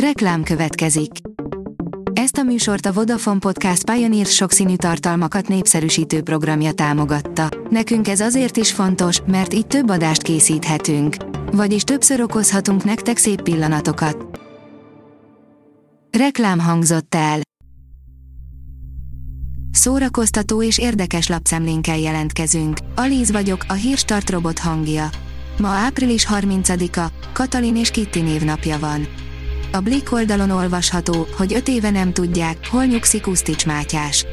Reklám következik. Ezt a műsort a Vodafone Podcast Pioneer sokszínű tartalmakat népszerűsítő programja támogatta. Nekünk ez azért is fontos, mert így több adást készíthetünk. Vagyis többször okozhatunk nektek szép pillanatokat. Reklám hangzott el. Szórakoztató és érdekes lapszemlénkkel jelentkezünk. Alíz vagyok, a hírstart robot hangja. Ma április 30-a, Katalin és Kitti névnapja van. A Blick oldalon olvasható, hogy öt éve nem tudják, hol nyugszik Usztics Mátyás.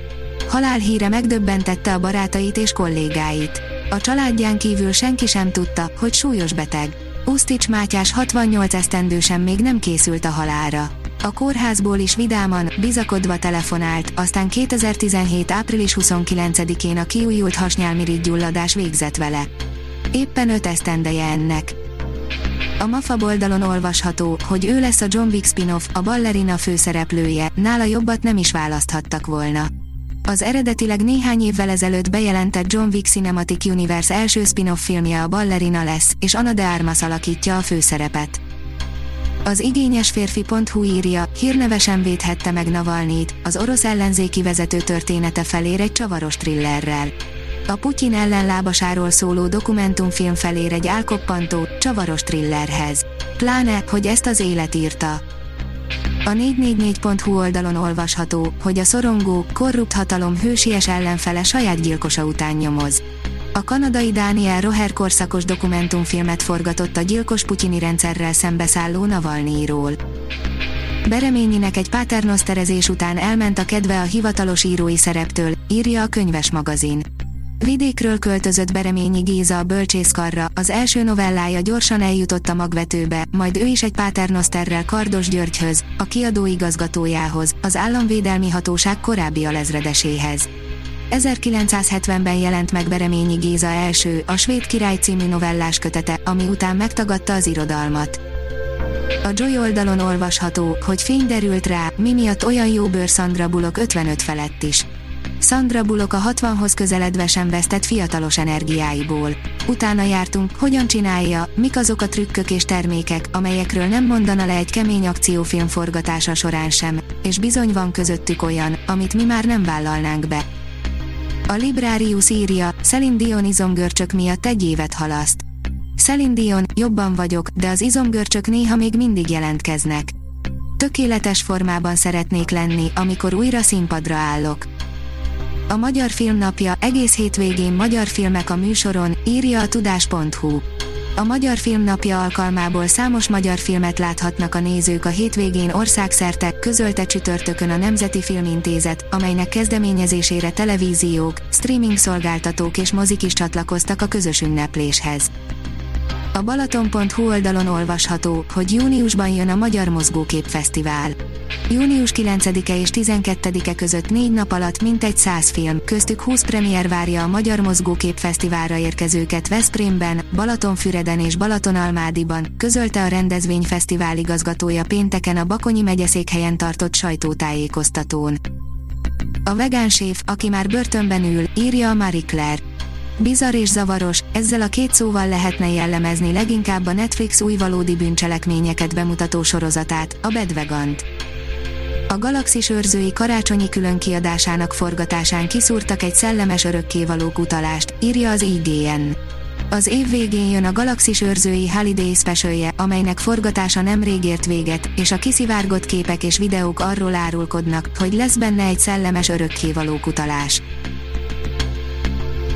Halálhíre megdöbbentette a barátait és kollégáit. A családján kívül senki sem tudta, hogy súlyos beteg. Usztics Mátyás 68 esztendősen még nem készült a halára. A kórházból is vidáman, bizakodva telefonált, aztán 2017. április 29-én a kiújult hasnyálmirigy végzett vele. Éppen öt esztendeje ennek. A MAFA oldalon olvasható, hogy ő lesz a John Wick spin-off, a ballerina főszereplője, nála jobbat nem is választhattak volna. Az eredetileg néhány évvel ezelőtt bejelentett John Wick Cinematic Universe első spin-off filmje a ballerina lesz, és Ana de Armas alakítja a főszerepet. Az igényes férfi.hu írja, hírnevesen védhette meg Navalnyit, az orosz ellenzéki vezető története felér egy csavaros thrillerrel. A Putyin ellenlábasáról szóló dokumentumfilm felér egy álkoppantó, csavaros thrillerhez. Pláne, hogy ezt az élet írta. A 444.hu oldalon olvasható, hogy a szorongó, korrupt hatalom hősies ellenfele saját gyilkosa után nyomoz. A kanadai Daniel Roher korszakos dokumentumfilmet forgatott a gyilkos putyini rendszerrel szembeszálló Navalnyiról. Bereményinek egy páternoszterezés után elment a kedve a hivatalos írói szereptől, írja a könyves magazin. Vidékről költözött Bereményi Géza a bölcsészkarra, az első novellája gyorsan eljutott a magvetőbe, majd ő is egy páternoszterrel Kardos Györgyhöz, a kiadó igazgatójához, az államvédelmi hatóság korábbi alezredeséhez. 1970-ben jelent meg Bereményi Géza első, a Svéd király című novellás kötete, ami után megtagadta az irodalmat. A Joy oldalon olvasható, hogy fény derült rá, mi miatt olyan jó bőr Sandra Bullock 55 felett is. Sandra Bullock a 60-hoz közeledve sem vesztett fiatalos energiáiból. Utána jártunk, hogyan csinálja, mik azok a trükkök és termékek, amelyekről nem mondana le egy kemény akciófilm forgatása során sem, és bizony van közöttük olyan, amit mi már nem vállalnánk be. A Librarius írja, Celine Dion izomgörcsök miatt egy évet halaszt. Celine Dion, jobban vagyok, de az izomgörcsök néha még mindig jelentkeznek. Tökéletes formában szeretnék lenni, amikor újra színpadra állok. A Magyar Filmnapja egész hétvégén magyar filmek a műsoron, írja a tudás.hu. A Magyar Filmnapja alkalmából számos magyar filmet láthatnak a nézők a hétvégén országszerte, közölte csütörtökön a Nemzeti Filmintézet, amelynek kezdeményezésére televíziók, streaming szolgáltatók és mozik is csatlakoztak a közös ünnepléshez. A Balaton.hu oldalon olvasható, hogy júniusban jön a Magyar Mozgókép Fesztivál. Június 9-e és 12-e között négy nap alatt mintegy 100 film, köztük 20 premier várja a Magyar Mozgókép Fesztiválra érkezőket Veszprémben, Balatonfüreden és Balatonalmádiban, közölte a rendezvényfesztivál igazgatója pénteken a Bakonyi megyeszékhelyen tartott sajtótájékoztatón. A vegán séf, aki már börtönben ül, írja a Marie Claire. Bizarr és zavaros, ezzel a két szóval lehetne jellemezni leginkább a Netflix új valódi bűncselekményeket bemutató sorozatát, a Bad Vegant. A Galaxis őrzői karácsonyi különkiadásának forgatásán kiszúrtak egy szellemes örökkévalók utalást, írja az IGN. Az év végén jön a Galaxis őrzői Holiday special amelynek forgatása nemrég ért véget, és a kiszivárgott képek és videók arról árulkodnak, hogy lesz benne egy szellemes örökkévalók utalás.